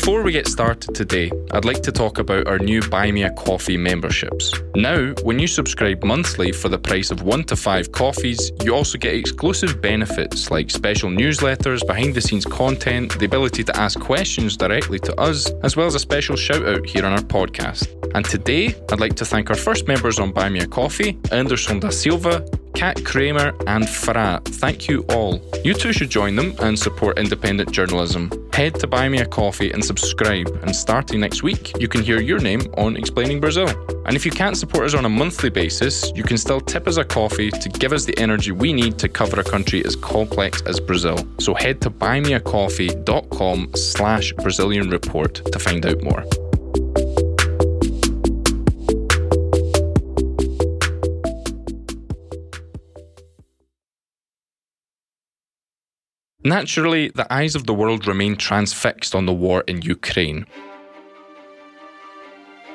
Before we get started today, I'd like to talk about our new Buy Me a Coffee memberships. Now, when you subscribe monthly for the price of one to five coffees, you also get exclusive benefits like special newsletters, behind the scenes content, the ability to ask questions directly to us, as well as a special shout out here on our podcast. And today, I'd like to thank our first members on Buy Me a Coffee Anderson da Silva, Kat Kramer, and Farah. Thank you all. You too should join them and support independent journalism. Head to Buy Me a Coffee and subscribe, and starting next week, you can hear your name on Explaining Brazil. And if you can't support us on a monthly basis, you can still tip us a coffee to give us the energy we need to cover a country as complex as Brazil. So head to buymeacoffee.com slash Brazilian Report to find out more. Naturally, the eyes of the world remain transfixed on the war in Ukraine.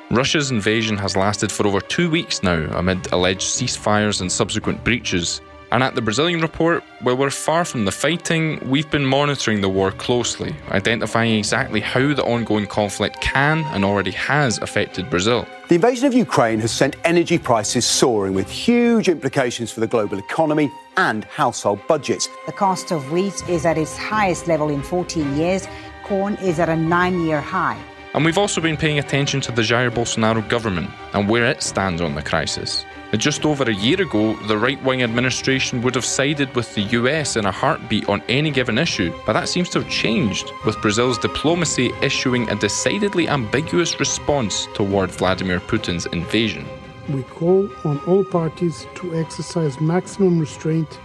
Russia's invasion has lasted for over two weeks now amid alleged ceasefires and subsequent breaches. And at the Brazilian report, while we're far from the fighting, we've been monitoring the war closely, identifying exactly how the ongoing conflict can and already has affected Brazil. The invasion of Ukraine has sent energy prices soaring with huge implications for the global economy and household budgets. The cost of wheat is at its highest level in 14 years, corn is at a nine year high. And we've also been paying attention to the Jair Bolsonaro government and where it stands on the crisis. Uh, just over a year ago, the right wing administration would have sided with the US in a heartbeat on any given issue, but that seems to have changed, with Brazil's diplomacy issuing a decidedly ambiguous response toward Vladimir Putin's invasion. We call on all parties to exercise maximum restraint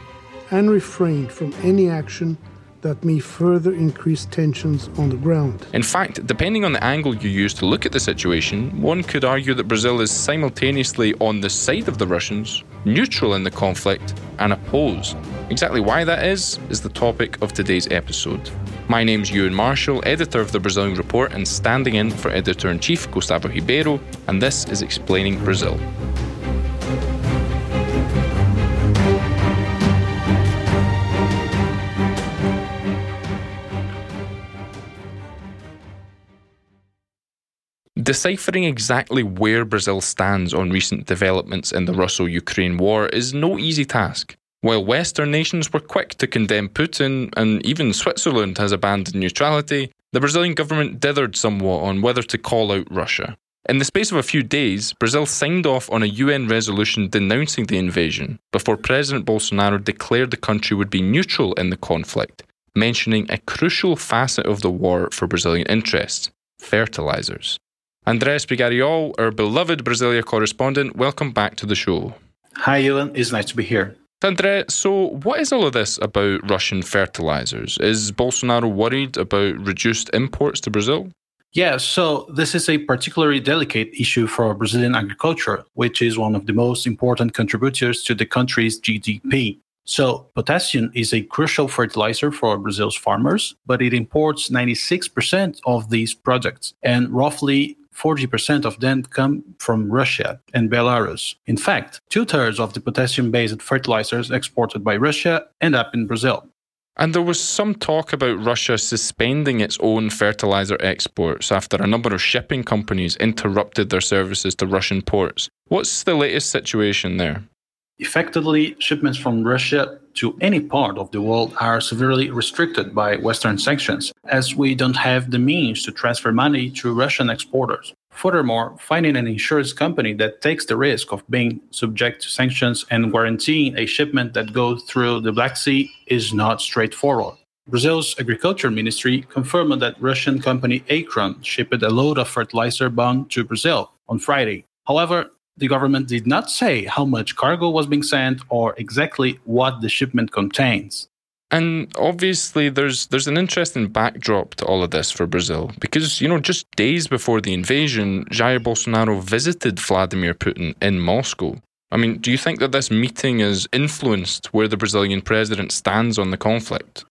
and refrain from any action that may further increase tensions on the ground. In fact, depending on the angle you use to look at the situation, one could argue that Brazil is simultaneously on the side of the Russians, neutral in the conflict, and opposed. Exactly why that is, is the topic of today's episode. My name's Euan Marshall, editor of the Brazilian Report and standing in for editor in chief Gustavo Ribeiro, and this is Explaining Brazil. Deciphering exactly where Brazil stands on recent developments in the Russo Ukraine war is no easy task. While Western nations were quick to condemn Putin, and even Switzerland has abandoned neutrality, the Brazilian government dithered somewhat on whether to call out Russia. In the space of a few days, Brazil signed off on a UN resolution denouncing the invasion before President Bolsonaro declared the country would be neutral in the conflict, mentioning a crucial facet of the war for Brazilian interests fertilizers. André Spigariol, our beloved Brasilia correspondent, welcome back to the show. Hi, Euan. It's nice to be here. Andre, so what is all of this about Russian fertilizers? Is Bolsonaro worried about reduced imports to Brazil? Yeah, so this is a particularly delicate issue for Brazilian agriculture, which is one of the most important contributors to the country's GDP. So, potassium is a crucial fertilizer for Brazil's farmers, but it imports 96% of these products, and roughly 40% of them come from Russia and Belarus. In fact, two thirds of the potassium based fertilizers exported by Russia end up in Brazil. And there was some talk about Russia suspending its own fertilizer exports after a number of shipping companies interrupted their services to Russian ports. What's the latest situation there? Effectively, shipments from Russia to any part of the world are severely restricted by Western sanctions, as we don't have the means to transfer money to Russian exporters. Furthermore, finding an insurance company that takes the risk of being subject to sanctions and guaranteeing a shipment that goes through the Black Sea is not straightforward. Brazil's agriculture ministry confirmed that Russian company Acron shipped a load of fertilizer bound to Brazil on Friday. However, the government did not say how much cargo was being sent or exactly what the shipment contains. And obviously, there's there's an interesting backdrop to all of this for Brazil because you know just days before the invasion, Jair Bolsonaro visited Vladimir Putin in Moscow. I mean, do you think that this meeting has influenced where the Brazilian president stands on the conflict?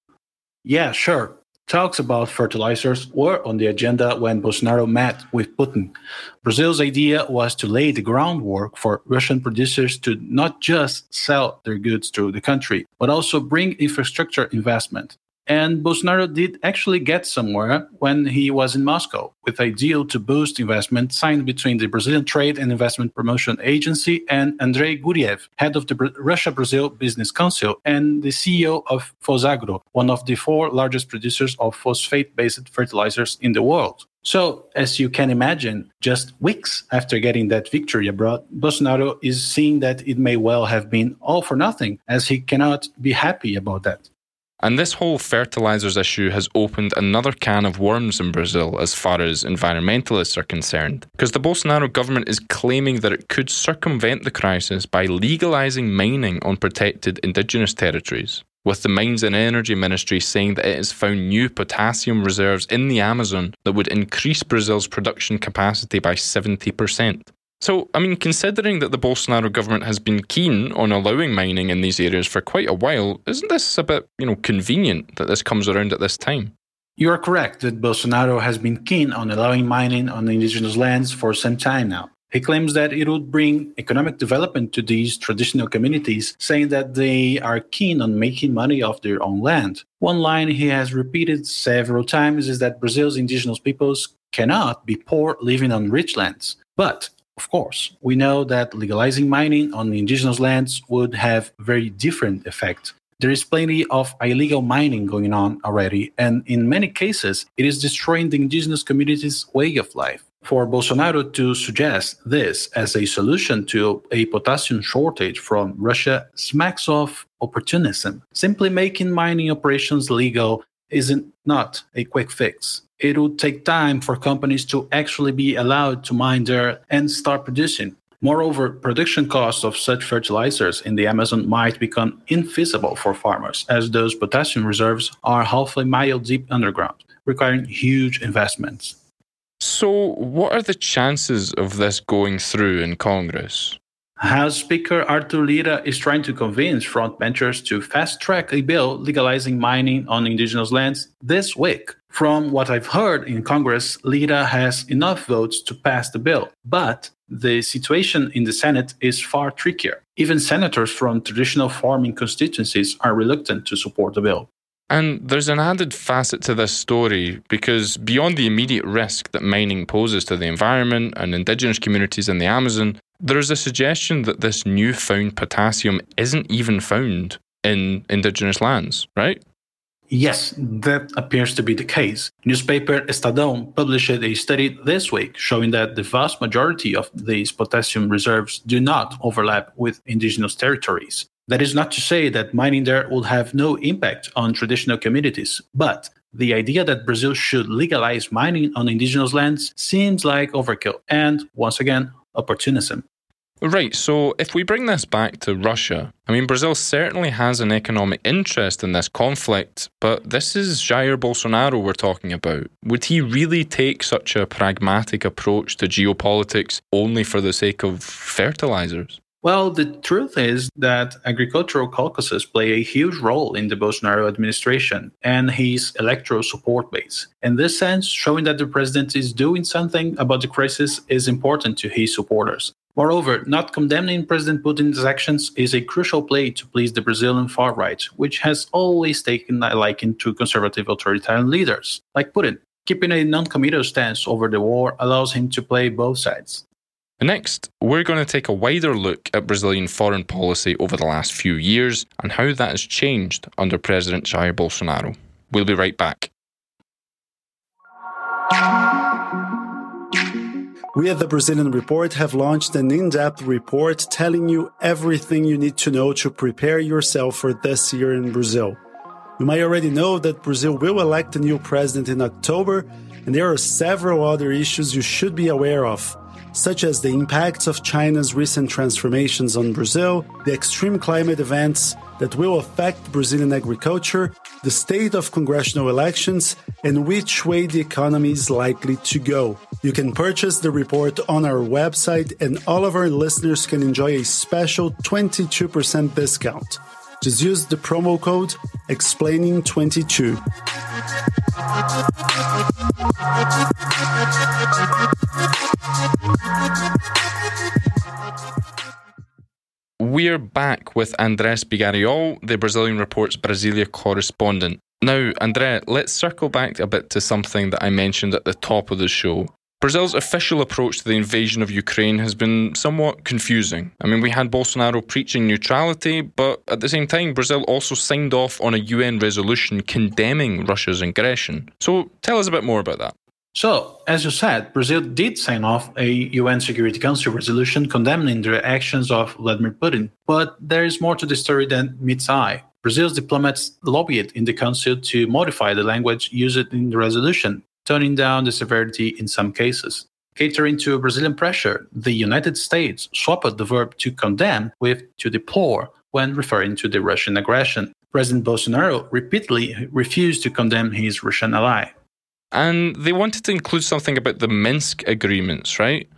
Yeah, sure. Talks about fertilizers were on the agenda when Bolsonaro met with Putin. Brazil's idea was to lay the groundwork for Russian producers to not just sell their goods to the country, but also bring infrastructure investment. And Bolsonaro did actually get somewhere when he was in Moscow with a deal to boost investment signed between the Brazilian Trade and Investment Promotion Agency and Andrei Guriev, head of the Russia Brazil Business Council and the CEO of PhosAgro, one of the four largest producers of phosphate based fertilizers in the world. So, as you can imagine, just weeks after getting that victory abroad, Bolsonaro is seeing that it may well have been all for nothing, as he cannot be happy about that. And this whole fertilizers issue has opened another can of worms in Brazil as far as environmentalists are concerned. Because the Bolsonaro government is claiming that it could circumvent the crisis by legalizing mining on protected indigenous territories with the Mines and Energy Ministry saying that it has found new potassium reserves in the Amazon that would increase Brazil's production capacity by 70%. So, I mean, considering that the Bolsonaro government has been keen on allowing mining in these areas for quite a while, isn't this a bit, you know, convenient that this comes around at this time? You are correct that Bolsonaro has been keen on allowing mining on indigenous lands for some time now. He claims that it would bring economic development to these traditional communities, saying that they are keen on making money off their own land. One line he has repeated several times is that Brazil's indigenous peoples cannot be poor living on rich lands. But of course, we know that legalizing mining on indigenous lands would have very different effect. There is plenty of illegal mining going on already, and in many cases, it is destroying the indigenous community's way of life. For Bolsonaro to suggest this as a solution to a potassium shortage from Russia smacks of opportunism. Simply making mining operations legal isn't not a quick fix. It would take time for companies to actually be allowed to mine there and start producing. Moreover, production costs of such fertilizers in the Amazon might become infeasible for farmers, as those potassium reserves are half a mile deep underground, requiring huge investments. So, what are the chances of this going through in Congress? House Speaker Arthur Lira is trying to convince frontbenchers to fast track a bill legalizing mining on indigenous lands this week. From what I've heard in Congress, Lira has enough votes to pass the bill, but the situation in the Senate is far trickier. Even senators from traditional farming constituencies are reluctant to support the bill. And there's an added facet to this story because beyond the immediate risk that mining poses to the environment and indigenous communities in the Amazon, there is a suggestion that this newfound potassium isn't even found in indigenous lands, right? Yes, that appears to be the case. Newspaper Estadão published a study this week showing that the vast majority of these potassium reserves do not overlap with indigenous territories. That is not to say that mining there will have no impact on traditional communities, but the idea that Brazil should legalize mining on indigenous lands seems like overkill and, once again, opportunism. Right, so if we bring this back to Russia, I mean, Brazil certainly has an economic interest in this conflict, but this is Jair Bolsonaro we're talking about. Would he really take such a pragmatic approach to geopolitics only for the sake of fertilizers? Well, the truth is that agricultural caucuses play a huge role in the Bolsonaro administration and his electoral support base. In this sense, showing that the president is doing something about the crisis is important to his supporters. Moreover, not condemning President Putin's actions is a crucial play to please the Brazilian far right, which has always taken a liking to conservative authoritarian leaders, like Putin. Keeping a non committal stance over the war allows him to play both sides. Next, we're going to take a wider look at Brazilian foreign policy over the last few years and how that has changed under President Jair Bolsonaro. We'll be right back. We at the Brazilian Report have launched an in depth report telling you everything you need to know to prepare yourself for this year in Brazil. You might already know that Brazil will elect a new president in October, and there are several other issues you should be aware of such as the impacts of China's recent transformations on Brazil, the extreme climate events that will affect Brazilian agriculture, the state of congressional elections, and which way the economy is likely to go. You can purchase the report on our website, and all of our listeners can enjoy a special 22% discount. Just use the promo code explaining22. We're back with André Spigariol, the Brazilian Report's Brasilia correspondent. Now, Andrea, let's circle back a bit to something that I mentioned at the top of the show. Brazil's official approach to the invasion of Ukraine has been somewhat confusing. I mean, we had Bolsonaro preaching neutrality, but at the same time, Brazil also signed off on a UN resolution condemning Russia's aggression. So tell us a bit more about that. So, as you said, Brazil did sign off a UN Security Council resolution condemning the actions of Vladimir Putin. But there is more to the story than meets eye. Brazil's diplomats lobbied in the Council to modify the language used in the resolution, toning down the severity in some cases. Catering to Brazilian pressure, the United States swapped the verb to condemn with to deplore when referring to the Russian aggression. President Bolsonaro repeatedly refused to condemn his Russian ally. And they wanted to include something about the Minsk agreements, right?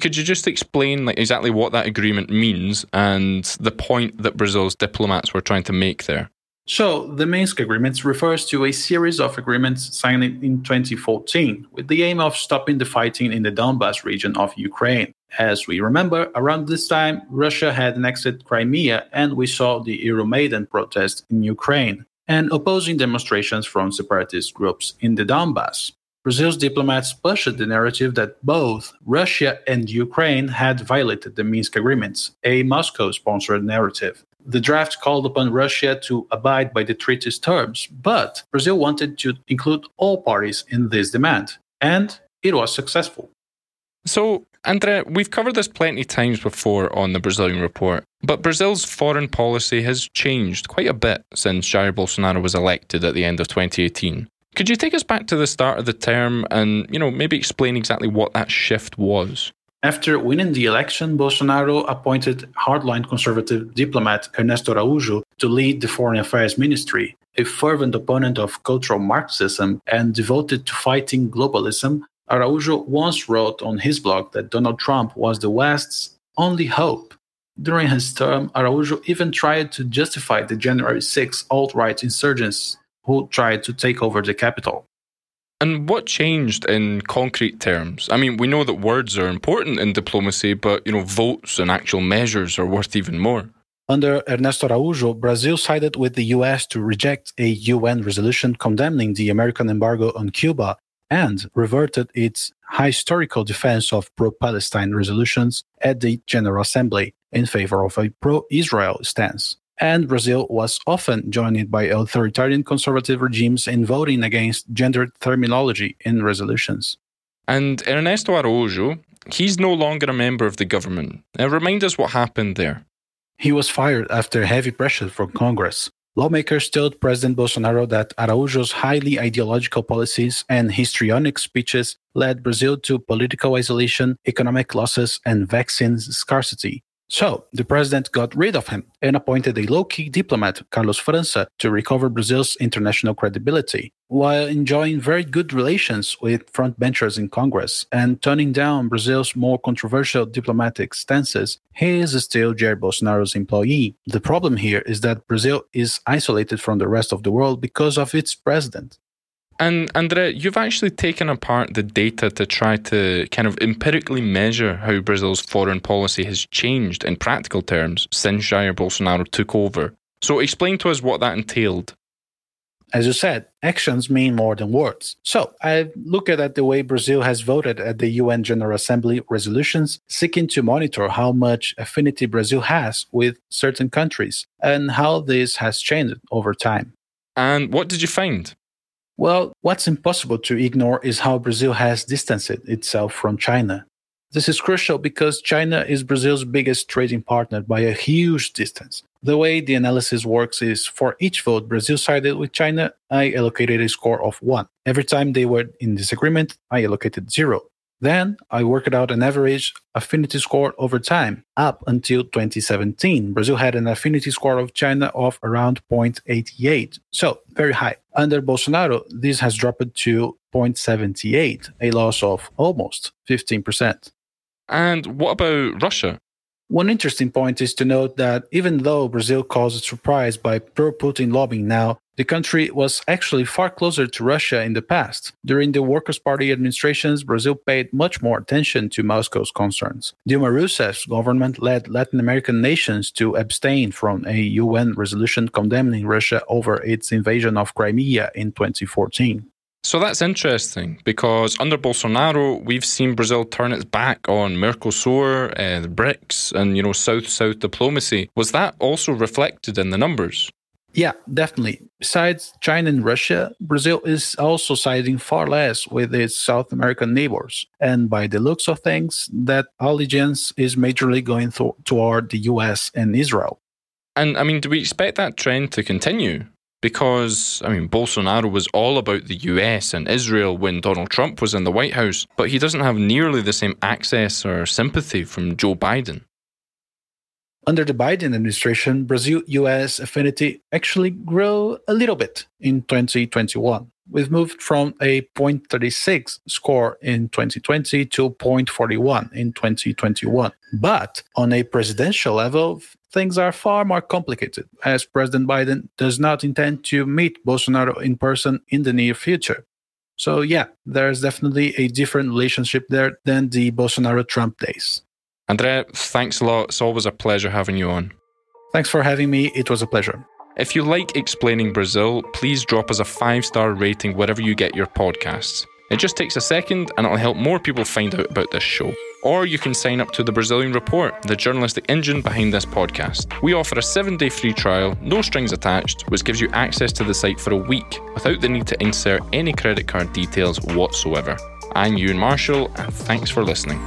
could you just explain like exactly what that agreement means and the point that Brazil's diplomats were trying to make there? So, the Minsk agreements refers to a series of agreements signed in 2014 with the aim of stopping the fighting in the Donbas region of Ukraine. As we remember, around this time, Russia had annexed Crimea and we saw the Euromaidan protest in Ukraine and opposing demonstrations from separatist groups in the Donbas. Brazil's diplomats pushed the narrative that both Russia and Ukraine had violated the Minsk agreements, a Moscow sponsored narrative. The draft called upon Russia to abide by the treaty's terms, but Brazil wanted to include all parties in this demand, and it was successful. So, Andrea, we've covered this plenty of times before on the Brazilian report, but Brazil's foreign policy has changed quite a bit since Jair Bolsonaro was elected at the end of 2018. Could you take us back to the start of the term and, you know, maybe explain exactly what that shift was? After winning the election, Bolsonaro appointed hardline conservative diplomat Ernesto Araújo to lead the Foreign Affairs Ministry. A fervent opponent of cultural Marxism and devoted to fighting globalism, Araújo once wrote on his blog that Donald Trump was the West's only hope. During his term, Araújo even tried to justify the January 6 alt right insurgents who tried to take over the capital. And what changed in concrete terms? I mean, we know that words are important in diplomacy, but you know, votes and actual measures are worth even more. Under Ernesto Araújo, Brazil sided with the US to reject a UN resolution condemning the American embargo on Cuba and reverted its historical defense of pro Palestine resolutions at the General Assembly in favor of a pro Israel stance and Brazil was often joined by authoritarian conservative regimes in voting against gendered terminology in resolutions. And Ernesto Araújo, he's no longer a member of the government. Now, remind us what happened there. He was fired after heavy pressure from Congress. Lawmakers told President Bolsonaro that Araújo's highly ideological policies and histrionic speeches led Brazil to political isolation, economic losses, and vaccine scarcity, so the president got rid of him and appointed a low key diplomat, Carlos França, to recover Brazil's international credibility, while enjoying very good relations with frontbenchers in Congress and turning down Brazil's more controversial diplomatic stances. He is still Jair Bolsonaro's employee. The problem here is that Brazil is isolated from the rest of the world because of its president. And Andrea, you've actually taken apart the data to try to kind of empirically measure how Brazil's foreign policy has changed in practical terms since Jair Bolsonaro took over. So explain to us what that entailed. As you said, actions mean more than words. So I look at the way Brazil has voted at the UN General Assembly resolutions seeking to monitor how much affinity Brazil has with certain countries and how this has changed over time. And what did you find? Well, what's impossible to ignore is how Brazil has distanced itself from China. This is crucial because China is Brazil's biggest trading partner by a huge distance. The way the analysis works is for each vote Brazil sided with China, I allocated a score of 1. Every time they were in disagreement, I allocated 0. Then I worked out an average affinity score over time. Up until 2017, Brazil had an affinity score of China of around 0.88, so very high. Under Bolsonaro, this has dropped to 0.78, a loss of almost 15%. And what about Russia? One interesting point is to note that even though Brazil caused surprise by pro Putin lobbying now, the country was actually far closer to Russia in the past. During the Workers' Party administrations, Brazil paid much more attention to Moscow's concerns. Dilma Rousseff's government led Latin American nations to abstain from a UN resolution condemning Russia over its invasion of Crimea in 2014. So that's interesting because under Bolsonaro, we've seen Brazil turn its back on Mercosur, uh, the BRICS, and you know South-South diplomacy. Was that also reflected in the numbers? Yeah, definitely. Besides China and Russia, Brazil is also siding far less with its South American neighbors. And by the looks of things, that allegiance is majorly going th- toward the US and Israel. And I mean, do we expect that trend to continue? Because, I mean, Bolsonaro was all about the US and Israel when Donald Trump was in the White House, but he doesn't have nearly the same access or sympathy from Joe Biden. Under the Biden administration, Brazil US affinity actually grew a little bit in 2021. We've moved from a 0.36 score in 2020 to 0.41 in 2021. But on a presidential level, things are far more complicated, as President Biden does not intend to meet Bolsonaro in person in the near future. So, yeah, there's definitely a different relationship there than the Bolsonaro Trump days. Andrea, thanks a lot. It's always a pleasure having you on. Thanks for having me. It was a pleasure. If you like explaining Brazil, please drop us a five star rating wherever you get your podcasts. It just takes a second and it'll help more people find out about this show. Or you can sign up to the Brazilian Report, the journalistic engine behind this podcast. We offer a seven day free trial, no strings attached, which gives you access to the site for a week without the need to insert any credit card details whatsoever. I'm Euan Marshall, and thanks for listening.